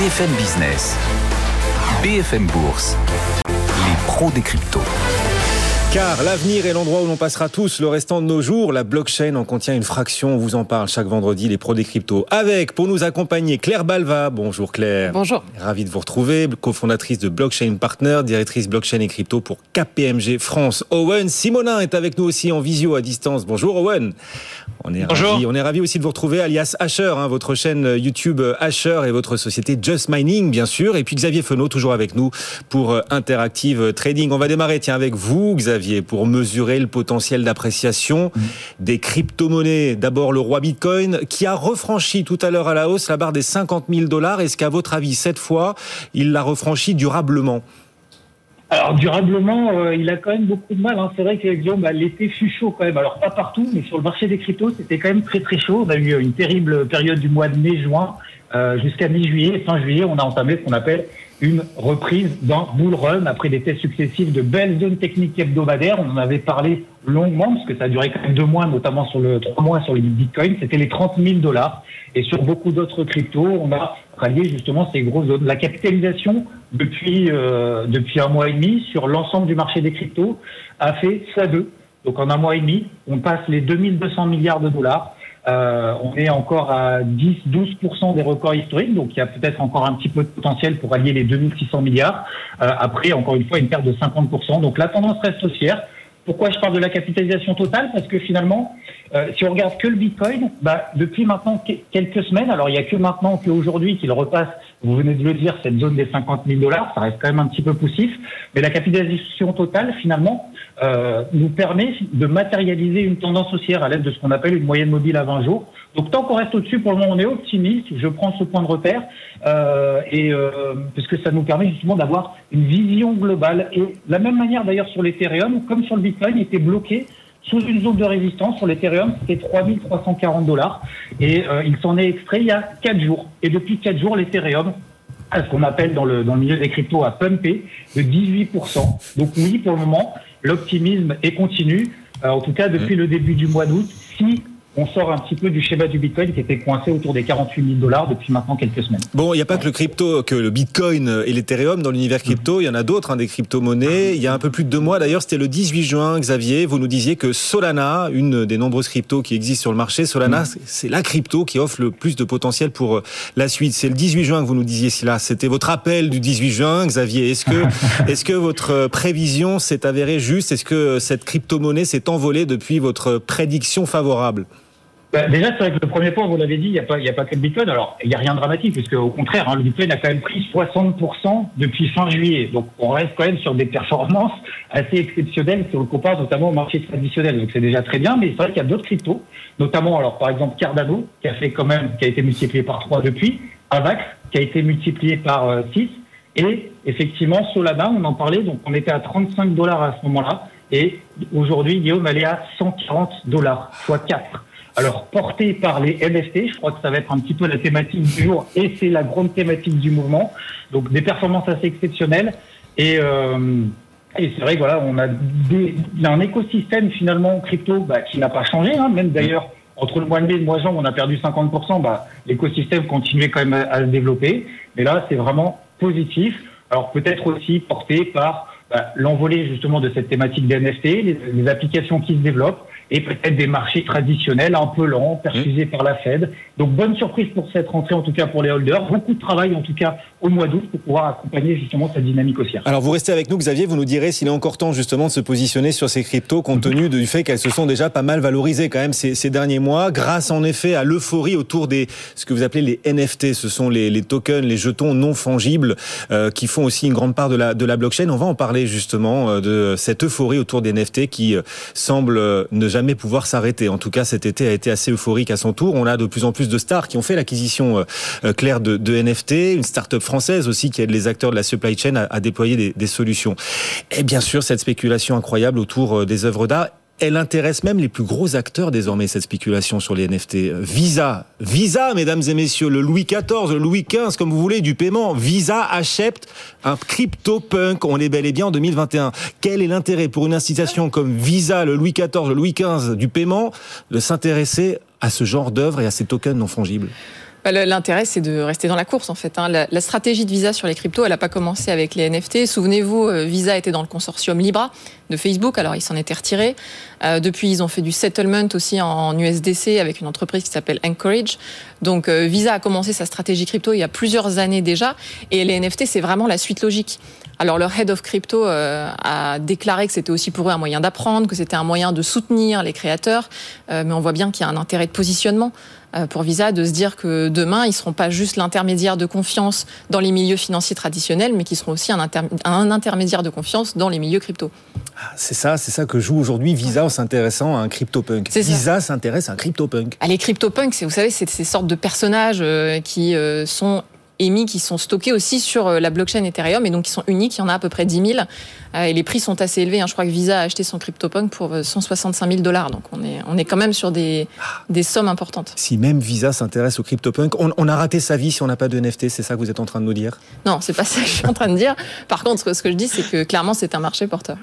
BFM Business, BFM Bourse, les pros des cryptos. Car l'avenir est l'endroit où l'on passera tous le restant de nos jours. La blockchain en contient une fraction. On vous en parle chaque vendredi, les pros des cryptos. Avec, pour nous accompagner, Claire Balva. Bonjour Claire. Bonjour. Ravi de vous retrouver. cofondatrice de Blockchain Partner, directrice blockchain et crypto pour KPMG France. Owen Simonin est avec nous aussi en visio à distance. Bonjour Owen. On est Bonjour. Ravi, on est ravi aussi de vous retrouver, alias Asher, hein, votre chaîne YouTube Asher et votre société Just Mining, bien sûr. Et puis Xavier Fenot, toujours avec nous pour euh, Interactive Trading. On va démarrer, tiens, avec vous, Xavier pour mesurer le potentiel d'appréciation mmh. des crypto-monnaies. D'abord, le roi Bitcoin, qui a refranchi tout à l'heure à la hausse la barre des 50 000 dollars. Est-ce qu'à votre avis, cette fois, il l'a refranchi durablement? Alors durablement, euh, il a quand même beaucoup de mal. Hein. C'est vrai que Guillaume, bah, l'été fut chaud quand même. Alors pas partout, mais sur le marché des cryptos, c'était quand même très très chaud. On a eu une terrible période du mois de mai-juin euh, jusqu'à mi-juillet. Fin juillet, on a entamé ce qu'on appelle une reprise d'un bull run après des tests successifs de belles zones techniques hebdomadaires. On en avait parlé longuement parce que ça a duré quand même deux mois, notamment sur le trois mois sur les bitcoins. C'était les 30 000 dollars. Et sur beaucoup d'autres cryptos, on a rallié justement ces grosses zones. La capitalisation depuis euh, depuis un mois et demi sur l'ensemble du marché des cryptos a fait ça deux. Donc en un mois et demi, on passe les 2200 milliards de dollars. Euh, on est encore à 10-12% des records historiques, donc il y a peut-être encore un petit peu de potentiel pour allier les 2600 milliards. Euh, après, encore une fois, une perte de 50%. Donc la tendance reste haussière. Pourquoi je parle de la capitalisation totale? Parce que finalement, euh, si on regarde que le Bitcoin, bah, depuis maintenant quelques semaines, alors il n'y a que maintenant qu'aujourd'hui qu'il repasse, vous venez de le dire, cette zone des 50 000 dollars, ça reste quand même un petit peu poussif, mais la capitalisation totale, finalement, euh, nous permet de matérialiser une tendance haussière à l'aide de ce qu'on appelle une moyenne mobile à 20 jours. Donc tant qu'on reste au-dessus, pour le moment, on est optimiste. Je prends ce point de repère euh, et euh, parce que ça nous permet justement d'avoir une vision globale. Et la même manière d'ailleurs sur l'Ethereum, comme sur le Bitcoin, il était bloqué sous une zone de résistance sur l'Ethereum, c'était 3340 dollars et euh, il s'en est extrait il y a 4 jours. Et depuis 4 jours, l'Ethereum à ce qu'on appelle dans le, dans le milieu des cryptos à pumper de 18%. Donc oui, pour le moment, l'optimisme est continu, euh, en tout cas depuis le début du mois d'août. Si on sort un petit peu du schéma du Bitcoin qui était coincé autour des 48 000 dollars depuis maintenant quelques semaines. Bon, il n'y a pas que le crypto, que le Bitcoin et l'Ethereum dans l'univers crypto. Il y en a d'autres, hein, des crypto-monnaies. Il y a un peu plus de deux mois, d'ailleurs, c'était le 18 juin, Xavier, vous nous disiez que Solana, une des nombreuses cryptos qui existent sur le marché, Solana, c'est la crypto qui offre le plus de potentiel pour euh, la suite. C'est le 18 juin que vous nous disiez cela. C'était votre appel du 18 juin, Xavier. Est-ce que, est-ce que votre euh, prévision s'est avérée juste? Est-ce que cette crypto-monnaie s'est envolée depuis votre prédiction favorable? Bah, déjà, c'est vrai que le premier point, vous l'avez dit, il n'y a, pas, a pas que le Bitcoin. Alors, il n'y a rien de dramatique, puisque au contraire, hein, le Bitcoin a quand même pris 60% depuis fin juillet. Donc, on reste quand même sur des performances assez exceptionnelles si on le compare notamment au marché traditionnel. Donc, c'est déjà très bien, mais c'est vrai qu'il y a d'autres cryptos, notamment, alors, par exemple, Cardano, qui a fait quand même, qui a été multiplié par 3 depuis, Avax, qui a été multiplié par 6, euh, et effectivement, Solana, on en parlait, donc on était à 35 dollars à ce moment-là, et aujourd'hui, Guillaume, elle est à 140 dollars, fois 4 alors porté par les NFT. Je crois que ça va être un petit peu la thématique du jour et c'est la grande thématique du mouvement. Donc des performances assez exceptionnelles et euh, c'est vrai que voilà, on a des, un écosystème finalement crypto bah, qui n'a pas changé. Hein, même d'ailleurs entre le mois de mai et le mois de juin, on a perdu 50%. Bah, l'écosystème continuait quand même à, se développer, mais là c'est vraiment positif. Alors peut-être aussi porté par bah, l'envolée justement de cette thématique des NFT, les applications qui se développent et peut-être des marchés traditionnels un peu lents, perfusés par la Fed. Donc bonne surprise pour cette rentrée, en tout cas pour les holders. Beaucoup de travail, en tout cas, au mois d'août pour pouvoir accompagner justement cette dynamique haussière. Alors vous restez avec nous, Xavier, vous nous direz s'il est encore temps justement de se positionner sur ces cryptos, compte tenu du fait qu'elles se sont déjà pas mal valorisées quand même ces, ces derniers mois, grâce en effet à l'euphorie autour des ce que vous appelez les NFT. Ce sont les, les tokens, les jetons non fongibles euh, qui font aussi une grande part de la, de la blockchain. On va en parler justement euh, de cette euphorie autour des NFT qui euh, semble ne jamais pouvoir s'arrêter. En tout cas, cet été a été assez euphorique à son tour. On a de plus en plus de stars qui ont fait l'acquisition euh, euh, claire de, NFT, une start-up française aussi qui aide les acteurs de la supply chain à, déployer des, des solutions. Et bien sûr, cette spéculation incroyable autour euh, des œuvres d'art elle intéresse même les plus gros acteurs désormais, cette spéculation sur les NFT. Visa, Visa, mesdames et messieurs, le Louis XIV, le Louis XV, comme vous voulez, du paiement. Visa achète un crypto-punk. On est bel et bien en 2021. Quel est l'intérêt pour une institution comme Visa, le Louis XIV, le Louis XV du paiement, de s'intéresser à ce genre d'œuvre et à ces tokens non fongibles? L'intérêt, c'est de rester dans la course, en fait. Hein. La, stratégie de Visa sur les cryptos, elle n'a pas commencé avec les NFT. Souvenez-vous, euh, Visa était dans le consortium Libra de Facebook, alors ils s'en étaient retirés. Euh, depuis, ils ont fait du settlement aussi en, USDC avec une entreprise qui s'appelle Anchorage. Donc, euh, Visa a commencé sa stratégie crypto il y a plusieurs années déjà. Et les NFT, c'est vraiment la suite logique. Alors, leur head of crypto a déclaré que c'était aussi pour eux un moyen d'apprendre, que c'était un moyen de soutenir les créateurs. mais on voit bien qu'il y a un intérêt de positionnement. Euh, pour Visa de se dire que demain, ils ne seront pas juste l'intermédiaire de confiance dans les milieux financiers traditionnels, mais qu'ils seront aussi un, intermédiaire de confiance dans les milieux crypto. Ah, c'est ça, c'est ça que joue aujourd'hui Visa en s'intéressant à un CryptoPunk. Visa s'intéresse à un CryptoPunk. Ah, les CryptoPunks, vous savez, c'est ces sortes de personnages euh, qui euh, sont émis qui sont stockés aussi sur euh, la blockchain Ethereum et donc qui sont uniques. Il y en a à peu près 10 000 euh, et les prix sont assez élevés. Hein. Je crois que Visa a acheté son CryptoPunk pour 165 euh, 000 dollars. Donc on est, on est quand même sur des, des sommes importantes. Si même Visa s'intéresse au CryptoPunk, on, on, a raté sa vie si on n'a pas de NFT. C'est ça que vous êtes en train de nous dire? Non, c'est pas ça que je suis en train de dire. Par contre, ce que je dis, c'est que clairement, c'est un marché porteur.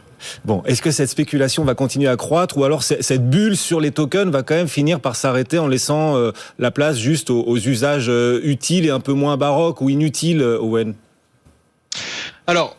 Bon, est-ce que cette spéculation va continuer à croître ou alors cette bulle sur les tokens va quand même finir par s'arrêter en laissant la place juste aux, usages utiles et un peu moins baroques ou inutiles euh, Owen? Alors,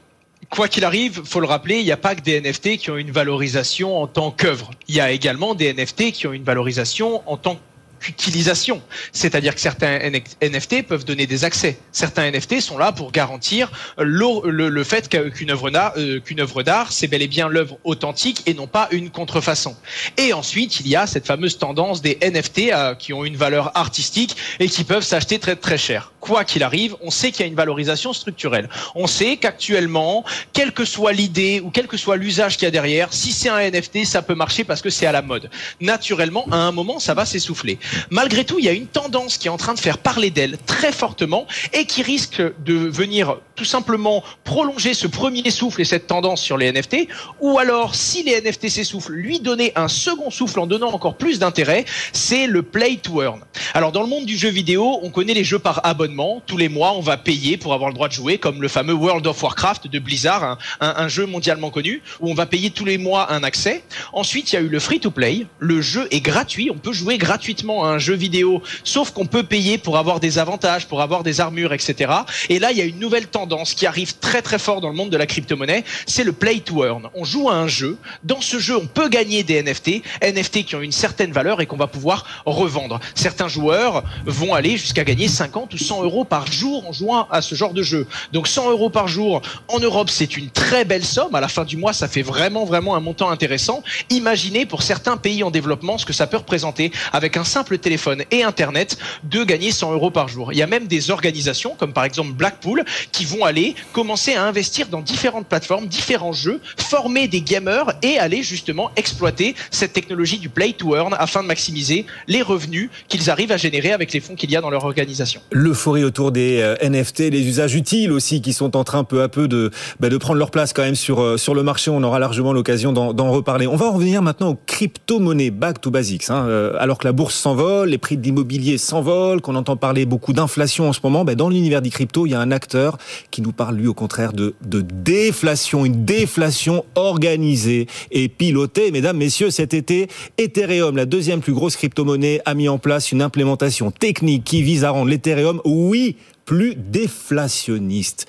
quoi qu'il arrive, faut le rappeler, il n'y a pas que des NFT qui ont une valorisation en tant qu'œuvre. Il y a également des NFT qui ont une valorisation en tant qu'utilisation. C'est-à-dire que certains NFT peuvent donner des accès. Certains NFT sont là pour garantir le, fait qu'une œuvre d'art, euh, qu'une œuvre d'art, c'est bel et bien l'œuvre authentique et non pas une contrefaçon. Et ensuite, il y a cette fameuse tendance des NFT euh, qui ont une valeur artistique et qui peuvent s'acheter très très cher. Quoi qu'il arrive, on sait qu'il y a une valorisation structurelle. On sait qu'actuellement, quelle que soit l'idée ou quel que soit l'usage qu'il y a derrière, si c'est un NFT, ça peut marcher parce que c'est à la mode. Naturellement, à un moment, ça va s'essouffler. Malgré tout, il y a une tendance qui est en train de faire parler d'elle très fortement et qui risque de venir tout simplement prolonger ce premier souffle et cette tendance sur les NFT, ou alors, si les NFT s'essoufflent, lui donner un second souffle en donnant encore plus d'intérêt, c'est le play to earn. Alors, dans le monde du jeu vidéo, on connaît les jeux par abonnement. Tous les mois, on va payer pour avoir le droit de jouer, comme le fameux World of Warcraft de Blizzard, un, un jeu mondialement connu, où on va payer tous les mois un accès. Ensuite, il y a eu le free to play. Le jeu est gratuit. On peut jouer gratuitement un jeu vidéo, sauf qu'on peut payer pour avoir des avantages, pour avoir des armures, etc. Et là, il y a une nouvelle tendance qui arrive très très fort dans le monde de la crypto-monnaie, c'est le play to earn. On joue à un jeu, dans ce jeu, on peut gagner des NFT, NFT qui ont une certaine valeur et qu'on va pouvoir revendre. Certains joueurs vont aller jusqu'à gagner 50 ou 100 euros par jour en jouant à ce genre de jeu. Donc 100 euros par jour en Europe, c'est une très belle somme. À la fin du mois, ça fait vraiment vraiment un montant intéressant. Imaginez pour certains pays en développement ce que ça peut représenter avec un simple le téléphone et Internet de gagner 100 euros par jour. Il y a même des organisations comme par exemple Blackpool qui vont aller commencer à investir dans différentes plateformes, différents jeux, former des gamers et aller justement exploiter cette technologie du play to earn afin de maximiser les revenus qu'ils arrivent à générer avec les fonds qu'il y a dans leur organisation. L'euphorie autour des euh, NFT, les usages utiles aussi qui sont en train peu à peu de, bah, de prendre leur place quand même sur, euh, sur le marché. On aura largement l'occasion d'en reparler. On va en revenir maintenant aux crypto-monnaies, back to basics. Hein. Euh, alors que la bourse les prix de l'immobilier s'envolent, qu'on entend parler beaucoup d'inflation en ce moment, ben dans l'univers des cryptos, il y a un acteur qui nous parle lui au contraire de, de déflation, une déflation organisée et pilotée. Mesdames, messieurs, cet été, Ethereum, la deuxième plus grosse crypto-monnaie, a mis en place une implémentation technique qui vise à rendre l'Ethereum, oui, plus déflationniste.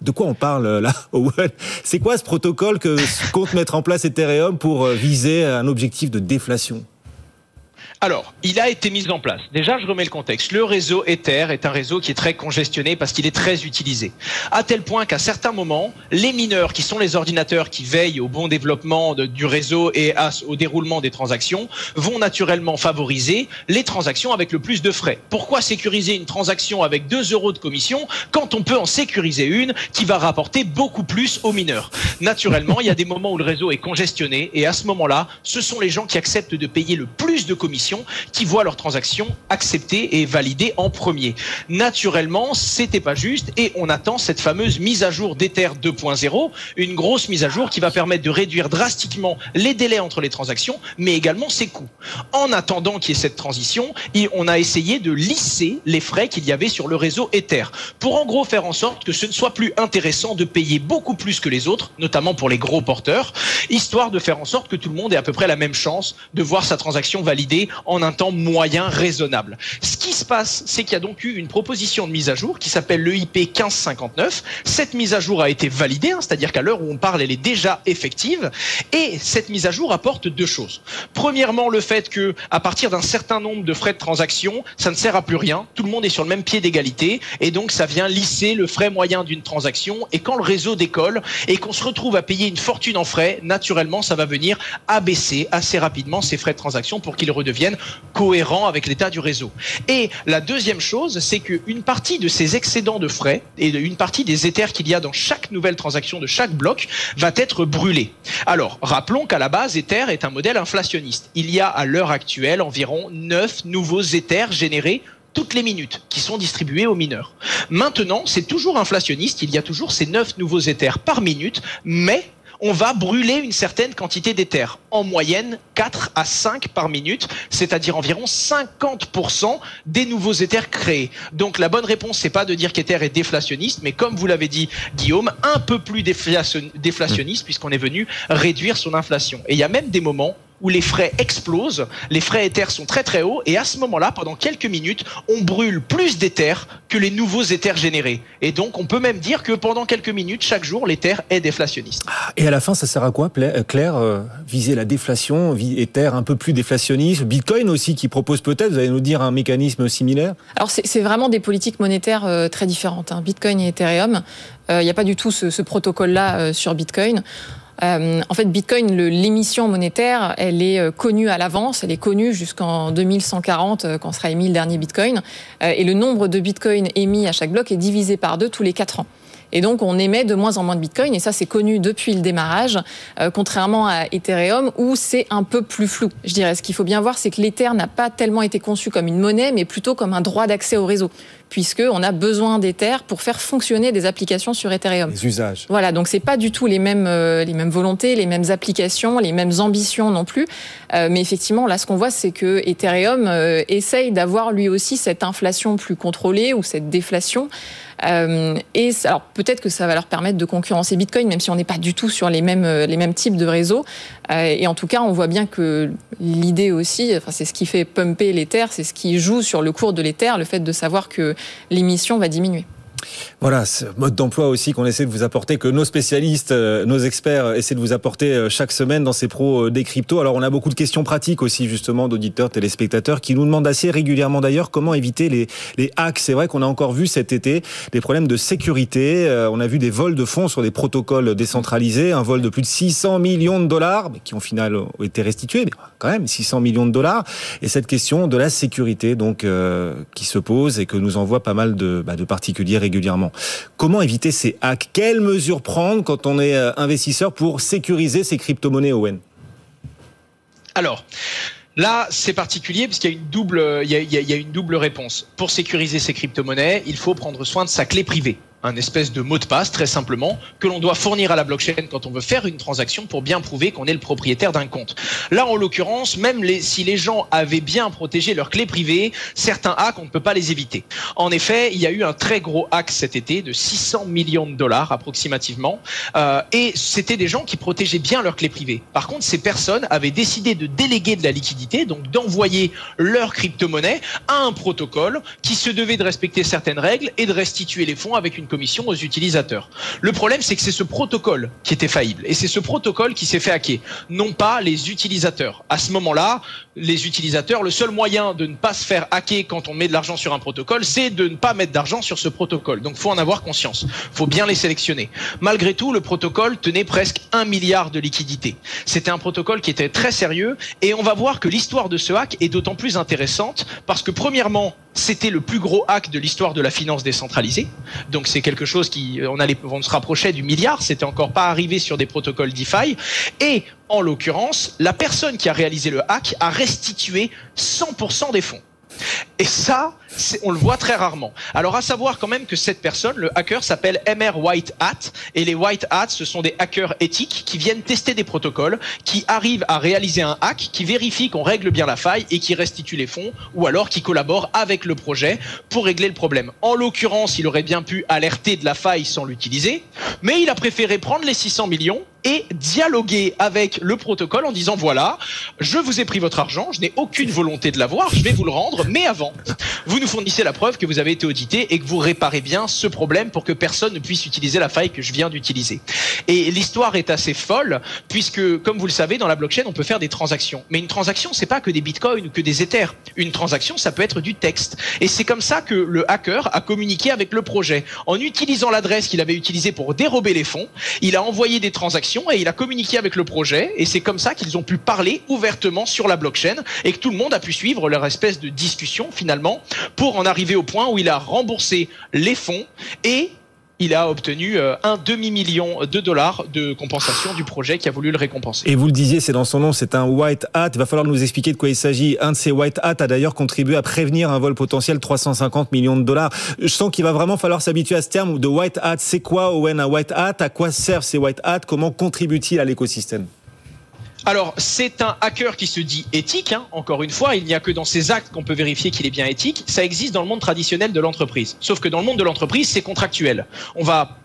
De quoi on parle là C'est quoi ce protocole que compte mettre en place Ethereum pour euh, viser un objectif de déflation? Alors, il a été mis en place. Déjà, je remets le contexte. Le réseau Ether est un réseau qui est très congestionné parce qu'il est très utilisé. À tel point qu'à certains moments, les mineurs, qui sont les ordinateurs qui veillent au bon développement du réseau et au déroulement des transactions, vont naturellement favoriser les transactions avec le plus de frais. Pourquoi sécuriser une transaction avec 2 euros de commission quand on peut en sécuriser une qui va rapporter beaucoup plus aux mineurs? Naturellement, il y a des moments où le réseau est congestionné et à ce moment-là, ce sont les gens qui acceptent de payer le plus de commissions qui voient leurs transactions acceptées et validées en premier. Naturellement, c'était pas juste et on attend cette fameuse mise à jour d'Ether 2.0, une grosse mise à jour qui va permettre de réduire drastiquement les délais entre les transactions, mais également ses coûts. En attendant qu'il y ait cette transition, on a essayé de lisser les frais qu'il y avait sur le réseau Ether pour en gros faire en sorte que ce ne soit plus intéressant de payer beaucoup plus que les autres, notamment pour les gros porteurs, histoire de faire en sorte que tout le monde ait à peu près la même chance de voir sa transaction validée en un temps moyen raisonnable. Ce qui se passe, c'est qu'il y a donc eu une proposition de mise à jour qui s'appelle l'EIP 1559. Cette mise à jour a été validée, hein, c'est-à-dire qu'à l'heure où on parle, elle est déjà effective. Et cette mise à jour apporte deux choses. Premièrement, le fait que à partir d'un certain nombre de frais de transaction, ça ne sert à plus rien. Tout le monde est sur le même pied d'égalité et donc ça vient lisser le frais moyen d'une transaction. Et quand le réseau décolle et qu'on se retrouve à payer une fortune en frais, naturellement, ça va venir abaisser assez rapidement ces frais de transaction pour qu'ils redeviennent cohérents avec l'état du réseau. Et la deuxième chose, c'est qu'une partie de ces excédents de frais et une partie des éthers qu'il y a dans chaque nouvelle transaction de chaque bloc va être brûlée. Alors, rappelons qu'à la base, Ether est un modèle inflationniste. Il y a à l'heure actuelle environ 9 nouveaux éthers générés toutes les minutes qui sont distribués aux mineurs. Maintenant, c'est toujours inflationniste, il y a toujours ces 9 nouveaux éthers par minute, mais on va brûler une certaine quantité d'éther, en moyenne 4 à 5 par minute, c'est-à-dire environ 50% des nouveaux éthers créés. Donc la bonne réponse, c'est pas de dire qu'Ether est déflationniste, mais comme vous l'avez dit, Guillaume, un peu plus déflationniste puisqu'on est venu réduire son inflation. Et il y a même des moments où les frais explosent, les frais éthers sont très très hauts, et à ce moment-là, pendant quelques minutes, on brûle plus d'éther que les nouveaux éthers générés. Et donc, on peut même dire que pendant quelques minutes, chaque jour, l'éther est déflationniste. Ah, et à la fin, ça sert à quoi, euh, Claire euh, Viser la déflation, éther un peu plus déflationniste, Bitcoin aussi qui propose peut-être, vous allez nous dire, un mécanisme similaire? Alors, c'est vraiment des politiques monétaires euh, très différentes, hein. Bitcoin et Ethereum. Il n'y a pas du tout ce, ce protocole-là sur Bitcoin. Euh, en fait, Bitcoin, l'émission monétaire, elle est euh, connue à l'avance, elle est connue jusqu'en 2140 euh, quand sera émis le dernier Bitcoin. et le nombre de Bitcoins émis à chaque bloc est divisé par deux tous les quatre ans. Et donc, on émet de moins en moins de Bitcoin. Et ça, c'est connu depuis le démarrage, contrairement à Ethereum, où c'est un peu plus flou. Je dirais, ce qu'il faut bien voir, c'est que l'Ether n'a pas tellement été conçu comme une monnaie, mais plutôt comme un droit d'accès au réseau puisqu'on a besoin d'Ether pour faire fonctionner des applications sur Ethereum. Les usages. Voilà, donc c'est pas du tout les mêmes, euh, les mêmes volontés, les mêmes applications, les mêmes ambitions non plus. Euh, mais effectivement, là, ce qu'on voit, c'est que Ethereum euh, essaye d'avoir lui aussi cette inflation plus contrôlée ou cette déflation. et alors peut-être que ça va leur permettre de concurrencer Bitcoin, même si on n'est pas du tout sur les mêmes, les mêmes types de réseaux. Et en tout cas, on voit bien que l'idée aussi, enfin, c'est ce qui fait pumper l'Ether, c'est ce qui joue sur le cours de l'Ether, le fait de savoir que l'émission va diminuer. Voilà, ce mode d'emploi aussi qu'on essaie de vous apporter, que nos spécialistes, euh, nos experts essaient de vous apporter euh, chaque semaine dans ces pros euh, des cryptos. Alors on a beaucoup de questions pratiques aussi justement d'auditeurs, téléspectateurs qui nous demandent assez régulièrement d'ailleurs comment éviter les, les hacks. C'est vrai qu'on a encore vu cet été des problèmes de sécurité. On a vu des vols de fonds sur des protocoles décentralisés, un vol de plus de 600 millions de dollars, qui au final été restitués, mais quand même 600 millions de dollars. Et cette question de la sécurité donc qui se pose et que nous envoie pas mal de, bah, de particuliers régulièrement. Comment éviter ces hacks? Quelles mesures prendre quand on est euh, investisseur pour sécuriser ces crypto-monnaies, Owen? Alors, Là, c'est particulier puisqu'il y a une double, il y a, une double réponse. Pour sécuriser ces crypto-monnaies, il faut prendre soin de sa clé privée un espèce de mot de passe très simplement que l'on doit fournir à la blockchain quand on veut faire une transaction pour bien prouver qu'on est le propriétaire d'un compte. Là, en l'occurrence, même les, si les gens avaient bien protégé leurs clés privées, certains hacks, on ne peut pas les éviter. En effet, il y a eu un très gros hack cet été de 600 millions de dollars approximativement, euh, et c'était des gens qui protégeaient bien leurs clés privées. Par contre, ces personnes avaient décidé de déléguer de la liquidité, donc d'envoyer leur crypto-monnaie à un protocole qui se devait de respecter certaines règles et de restituer les fonds avec une commission aux utilisateurs. Le problème, c'est que c'est ce protocole qui était faillible et c'est ce protocole qui s'est fait hacker, non pas les utilisateurs. À ce moment-là, les utilisateurs, le seul moyen de ne pas se faire hacker quand on met de l'argent sur un protocole, c'est de ne pas mettre d'argent sur ce protocole. Donc, faut en avoir conscience. Faut bien les sélectionner. Malgré tout, le protocole tenait presque un milliard de liquidités. C'était un protocole qui était très sérieux et on va voir que l'histoire de ce hack est d'autant plus intéressante parce que premièrement, c'était le plus gros hack de l'histoire de la finance décentralisée. Donc c'est quelque chose qui, on, allait, on se rapprochait du milliard, c'était encore pas arrivé sur des protocoles DeFi. Et en l'occurrence, la personne qui a réalisé le hack a restitué 100% des fonds. Et ça, on le voit très rarement. Alors à savoir quand même que cette personne, le hacker, s'appelle MR White Hat. Et les White Hats, ce sont des hackers éthiques qui viennent tester des protocoles, qui arrivent à réaliser un hack, qui vérifient qu'on règle bien la faille et qui restituent les fonds, ou alors qui collaborent avec le projet pour régler le problème. En l'occurrence, il aurait bien pu alerter de la faille sans l'utiliser, mais il a préféré prendre les 600 millions et dialoguer avec le protocole en disant voilà, je vous ai pris votre argent, je n'ai aucune volonté de l'avoir, je vais vous le rendre, mais avant, vous nous fournissez la preuve que vous avez été audité et que vous réparez bien ce problème pour que personne ne puisse utiliser la faille que je viens d'utiliser. Et l'histoire est assez folle puisque, comme vous le savez, dans la blockchain, on peut faire des transactions. Mais une transaction, c'est pas que des bitcoins ou que des ethers. Une transaction, ça peut être du texte. Et c'est comme ça que le hacker a communiqué avec le projet. En utilisant l'adresse qu'il avait utilisée pour dérober les fonds, il a envoyé des transactions et il a communiqué avec le projet et c'est comme ça qu'ils ont pu parler ouvertement sur la blockchain et que tout le monde a pu suivre leur espèce de discussion finalement pour en arriver au point où il a remboursé les fonds et il a obtenu euh, un demi-million de dollars de compensation du projet qui a voulu le récompenser. Et vous le disiez, c'est dans son nom, c'est un white hat. Il va falloir nous expliquer de quoi il s'agit. Un de ces white hats a d'ailleurs contribué à prévenir un vol potentiel 350 millions de dollars. Je sens qu'il va vraiment falloir s'habituer à ce terme de white hat. C'est quoi, Owen, un white hat? À quoi servent ces white hats? Comment contribue-t-il à l'écosystème? Alors, c'est un hacker qui se dit éthique. Hein. Encore une fois, il n'y a que dans ses actes qu'on peut vérifier qu'il est bien éthique. Ça existe dans le monde traditionnel de l'entreprise. Sauf que dans le monde de l'entreprise, c'est contractuel. On va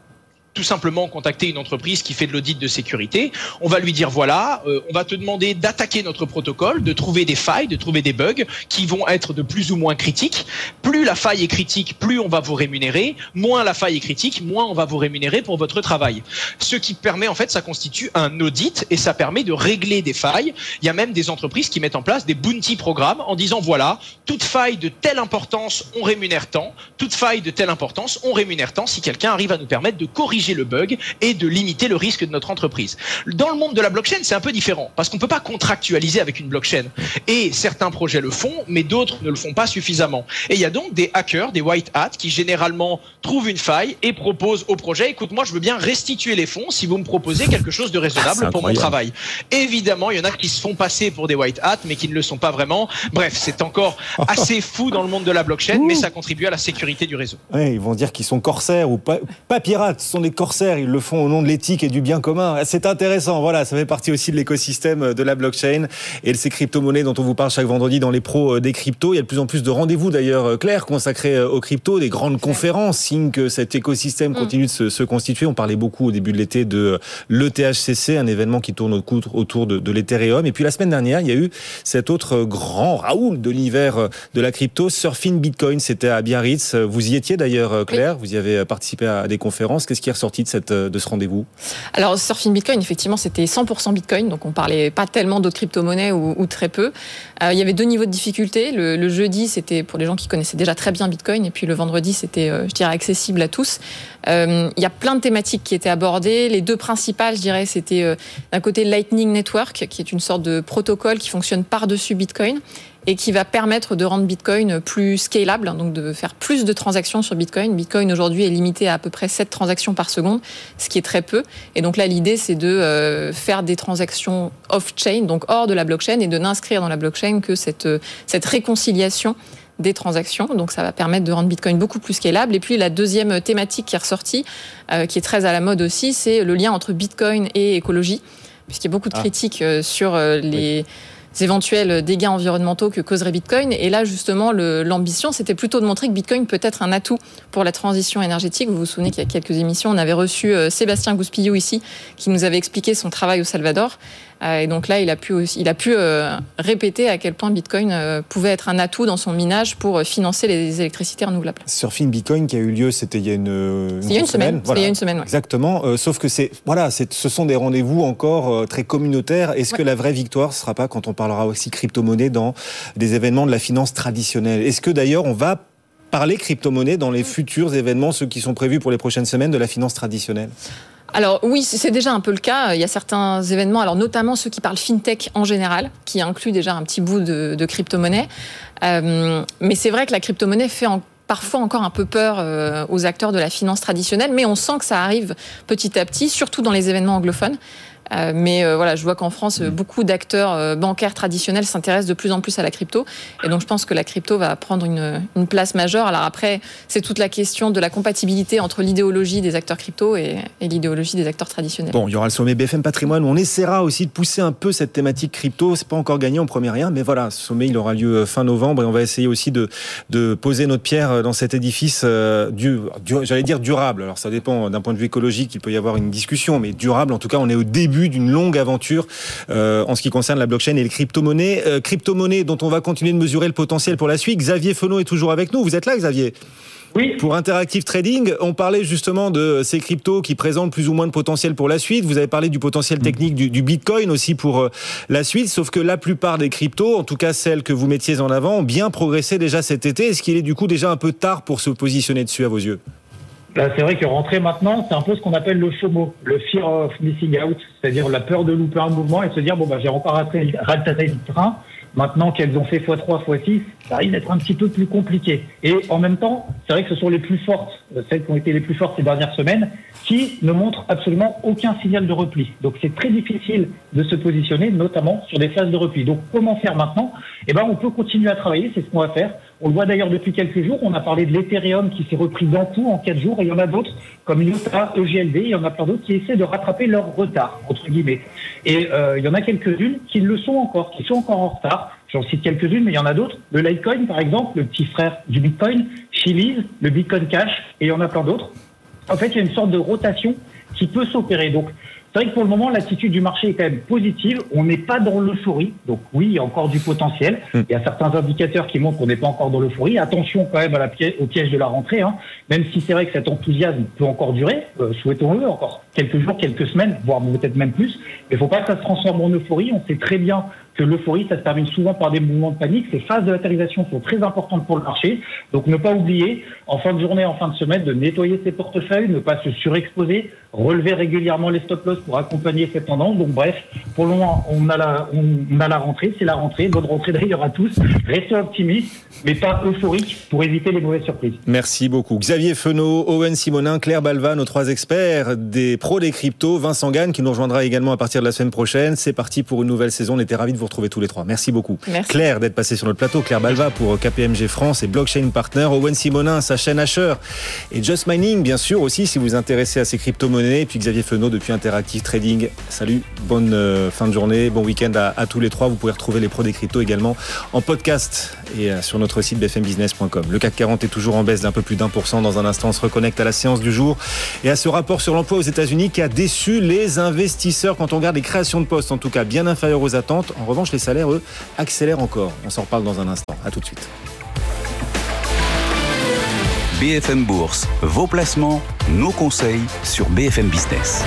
tout simplement contacter une entreprise qui fait de l'audit de sécurité. On va lui dire voilà, euh, on va te demander d'attaquer notre protocole, de trouver des failles, de trouver des bugs qui vont être de plus ou moins critiques. Plus la faille est critique, plus on va vous rémunérer. Moins la faille est critique, moins on va vous rémunérer pour votre travail. Ce qui permet en fait, ça constitue un audit et ça permet de régler des failles. Il y a même des entreprises qui mettent en place des bounty programmes en disant voilà, toute faille de telle importance, on rémunère tant. Toute faille de telle importance, on rémunère tant si quelqu'un arrive à nous permettre de corriger le bug et de limiter le risque de notre entreprise. Dans le monde de la blockchain, c'est un peu différent parce qu'on peut pas contractualiser avec une blockchain. Et certains projets le font, mais d'autres ne le font pas suffisamment. Et il y a donc des hackers, des white hats, qui généralement trouvent une faille et proposent au projet, écoute, moi, je veux bien restituer les fonds si vous me proposez quelque chose de raisonnable ah, pour mon travail. Évidemment, il y en a qui se font passer pour des white hats, mais qui ne le sont pas vraiment. Bref, c'est encore assez fou dans le monde de la blockchain, mais ça contribue à la sécurité du réseau. ils vont dire qu'ils sont corsaires ou pas, pas pirates, ce sont des corsaires, ils le font au nom de l'éthique et du bien commun. C'est intéressant, voilà, ça fait partie aussi de l'écosystème de la blockchain et de ces crypto-monnaies dont on vous parle chaque vendredi dans les pros euh, des cryptos. Il y a de plus en plus de rendez-vous d'ailleurs, euh, Claire, consacrés euh, aux cryptos, des grandes conférences, signe que cet écosystème mm. continue de se, constituer. On parlait beaucoup au début de l'été de l'ETHCC, un événement qui tourne autour de, de l'Ethereum. Et puis la semaine dernière, il y a eu cet autre grand Raoul de l'hiver de la crypto, Surfing Bitcoin. C'était à Biarritz. Vous y étiez d'ailleurs, Claire. Vous y avez participé à des conférences. Qu'est-ce qui est de, cette, de ce rendez-vous Alors, Surfing Bitcoin, effectivement, c'était 100% Bitcoin. Donc, on parlait pas tellement d'autres crypto-monnaies ou, très peu. Euh, il y avait deux niveaux de difficulté. Le, jeudi, c'était pour les gens qui connaissaient déjà très bien Bitcoin. Et puis, le vendredi, c'était, euh, je dirais, accessible à tous. Euh, il y a plein de thématiques qui étaient abordées. Les deux principales, je dirais, c'était d'un côté Lightning Network, qui est une sorte de protocole qui fonctionne par-dessus Bitcoin et qui va permettre de rendre Bitcoin plus scalable, donc de faire plus de transactions sur Bitcoin. Bitcoin aujourd'hui est limité à à peu près 7 transactions par seconde, ce qui est très peu. Et donc là, l'idée, c'est de euh, faire des transactions off-chain, donc hors de la blockchain, et de n'inscrire dans la blockchain que cette, euh, cette réconciliation des transactions. Donc ça va permettre de rendre Bitcoin beaucoup plus scalable. Et puis la deuxième thématique qui est ressortie, euh, qui est très à la mode aussi, c'est le lien entre Bitcoin et écologie, puisqu'il y a beaucoup de ah. critiques sur les éventuels dégâts environnementaux que causerait Bitcoin. Et là, justement, l'ambition, c'était plutôt de montrer que Bitcoin peut être un atout pour la transition énergétique. Vous vous souvenez qu'il y a quelques émissions, on avait reçu euh, Sébastien Gouspillou ici, qui nous avait expliqué son travail au Salvador. Euh, et donc là, il a pu, aussi, il a pu euh, répéter à quel point Bitcoin euh, pouvait être un atout dans son minage pour financer les électricités renouvelables. Surfing Bitcoin qui a eu lieu, c'était il y a une, une, il y a une semaine. Il y a une semaine, Exactement. sauf que c'est, voilà, ce sont des rendez-vous encore très communautaires. Est-ce que la vraie victoire, ce sera pas quand on parlera aussi crypto-monnaie dans des événements de la finance traditionnelle? Est-ce que d'ailleurs on va parler crypto-monnaie dans les futurs événements, ceux qui sont prévus pour les prochaines semaines de la finance traditionnelle? Alors oui, c'est déjà un peu le cas. Il y a certains événements, alors notamment ceux qui parlent fintech en général, qui incluent déjà un petit bout de, crypto-monnaie. Euh, mais c'est vrai que la crypto-monnaie fait parfois encore un peu peur euh, aux acteurs de la finance traditionnelle, mais on sent que ça arrive petit à petit, surtout dans les événements anglophones. Euh, mais euh, voilà, je vois qu'en France, euh, beaucoup d'acteurs bancaires traditionnels s'intéressent de plus en plus à la crypto. Et donc, je pense que la crypto va prendre une, une place majeure. Alors après, c'est toute la question de la compatibilité entre l'idéologie des acteurs crypto et, et l'idéologie des acteurs traditionnels. Bon, il y aura le sommet BFM Patrimoine où on essaiera aussi de pousser un peu cette thématique crypto. C'est pas encore gagné, on promet rien, mais voilà, ce sommet, il aura lieu fin novembre et on va essayer aussi de, de poser notre pierre dans cet édifice, du, du, j'allais dire durable. Alors, ça dépend d'un point de vue écologique, il peut y avoir une discussion, mais durable, en tout cas, on est au début d'une longue aventure euh, en ce qui concerne la blockchain et les crypto-monnaies. Euh, crypto-monnaies dont on va continuer de mesurer le potentiel pour la suite. Xavier Fenot est toujours avec nous. Vous êtes là, Xavier? Oui. Pour Interactive Trading, on parlait justement de ces cryptos qui présentent plus ou moins de potentiel pour la suite. Vous avez parlé du potentiel technique du, du Bitcoin aussi pour euh, la suite, sauf que la plupart des cryptos, en tout cas celles que vous mettiez en avant, ont bien progressé déjà cet été. Est-ce qu'il est du coup déjà un peu tard pour se positionner dessus à vos yeux? C'est vrai que rentrer maintenant, c'est un peu ce qu'on appelle le FOMO, le fear of missing out, c'est-à-dire la peur de louper un mouvement et se dire bon bah j'ai encore raté, raté le train. Maintenant qu'elles ont fait x3, x6, ça risque d'être un petit peu plus compliqué. Et en même temps, c'est vrai que ce sont les plus fortes, celles qui ont été les plus fortes ces dernières semaines, qui ne montrent absolument aucun signal de repli. Donc c'est très difficile de se positionner, notamment sur des phases de repli. Donc comment faire maintenant? Eh ben on peut continuer à travailler, c'est ce qu'on va faire. On le voit d'ailleurs depuis quelques jours. On a parlé de l'Ethereum qui s'est repris d'un coup en quatre jours, et il y en a d'autres comme IOTA, EGLD. Il y en a plein d'autres qui essaient de rattraper leur retard entre guillemets. Et euh, il y en a quelques-unes qui le sont encore, qui sont encore en retard. J'en cite quelques-unes, mais il y en a d'autres. Le Litecoin, par exemple, le petit frère du Bitcoin, Chiliz, le Bitcoin Cash, et il y en a plein d'autres. En fait, il y a une sorte de rotation qui peut s'opérer. Donc, c'est vrai que pour le moment, l'attitude du marché est quand même positive. On n'est pas dans l'euphorie. Donc oui, il y a encore du potentiel. Il y a certains indicateurs qui montrent qu'on n'est pas encore dans l'euphorie. Attention quand même à la piège, au piège de la rentrée. Hein. Même si c'est vrai que cet enthousiasme peut encore durer, euh, souhaitons-le encore quelques jours, quelques semaines, voire peut-être même plus. Mais il faut pas que ça se transforme en euphorie. On sait très bien que l'euphorie, ça se termine souvent par des mouvements de panique. Ces phases de latérisation sont très importantes pour le marché. Donc ne pas oublier, en fin de journée, en fin de semaine, de nettoyer ses portefeuilles, ne pas se surexposer, relever régulièrement les stop-loss pour accompagner cette tendance. Donc bref, pour le moment, on a la, on a la rentrée, c'est la rentrée. Bonne rentrée d'ailleurs à tous. Restez optimistes, mais pas euphoriques pour éviter les mauvaises surprises. Merci beaucoup. Xavier Fenot, Owen Simonin, Claire Balva, nos trois experts des pros des cryptos, Vincent Gann qui nous rejoindra également à partir de la semaine prochaine. C'est parti pour une nouvelle saison. On était ravis de vous retrouver tous les trois. Merci beaucoup. Merci. Claire d'être passée sur notre plateau. Claire Balva pour KPMG France et Blockchain Partner. Owen Simonin, sa chaîne Asher et Just Mining, bien sûr aussi, si vous vous intéressez à ces crypto-monnaies. Et puis Xavier Fenot depuis Interactive Trading. Salut, bonne euh, fin de journée, bon week-end à, à, tous les trois. Vous pouvez retrouver les pros des cryptos également en podcast et euh, sur notre site bfmbusiness.com. Le CAC 40 est toujours en baisse d'un peu plus d'un pour cent. Dans un instant, on se reconnecte à la séance du jour et à ce rapport sur l'emploi aux États-Unis qui a déçu les investisseurs quand on regarde les créations de postes, en tout cas bien inférieures aux attentes. En les salaires, eux, accélèrent encore. On s'en reparle dans un instant. À tout de suite. BFM Bourse, vos placements, nos conseils sur BFM Business.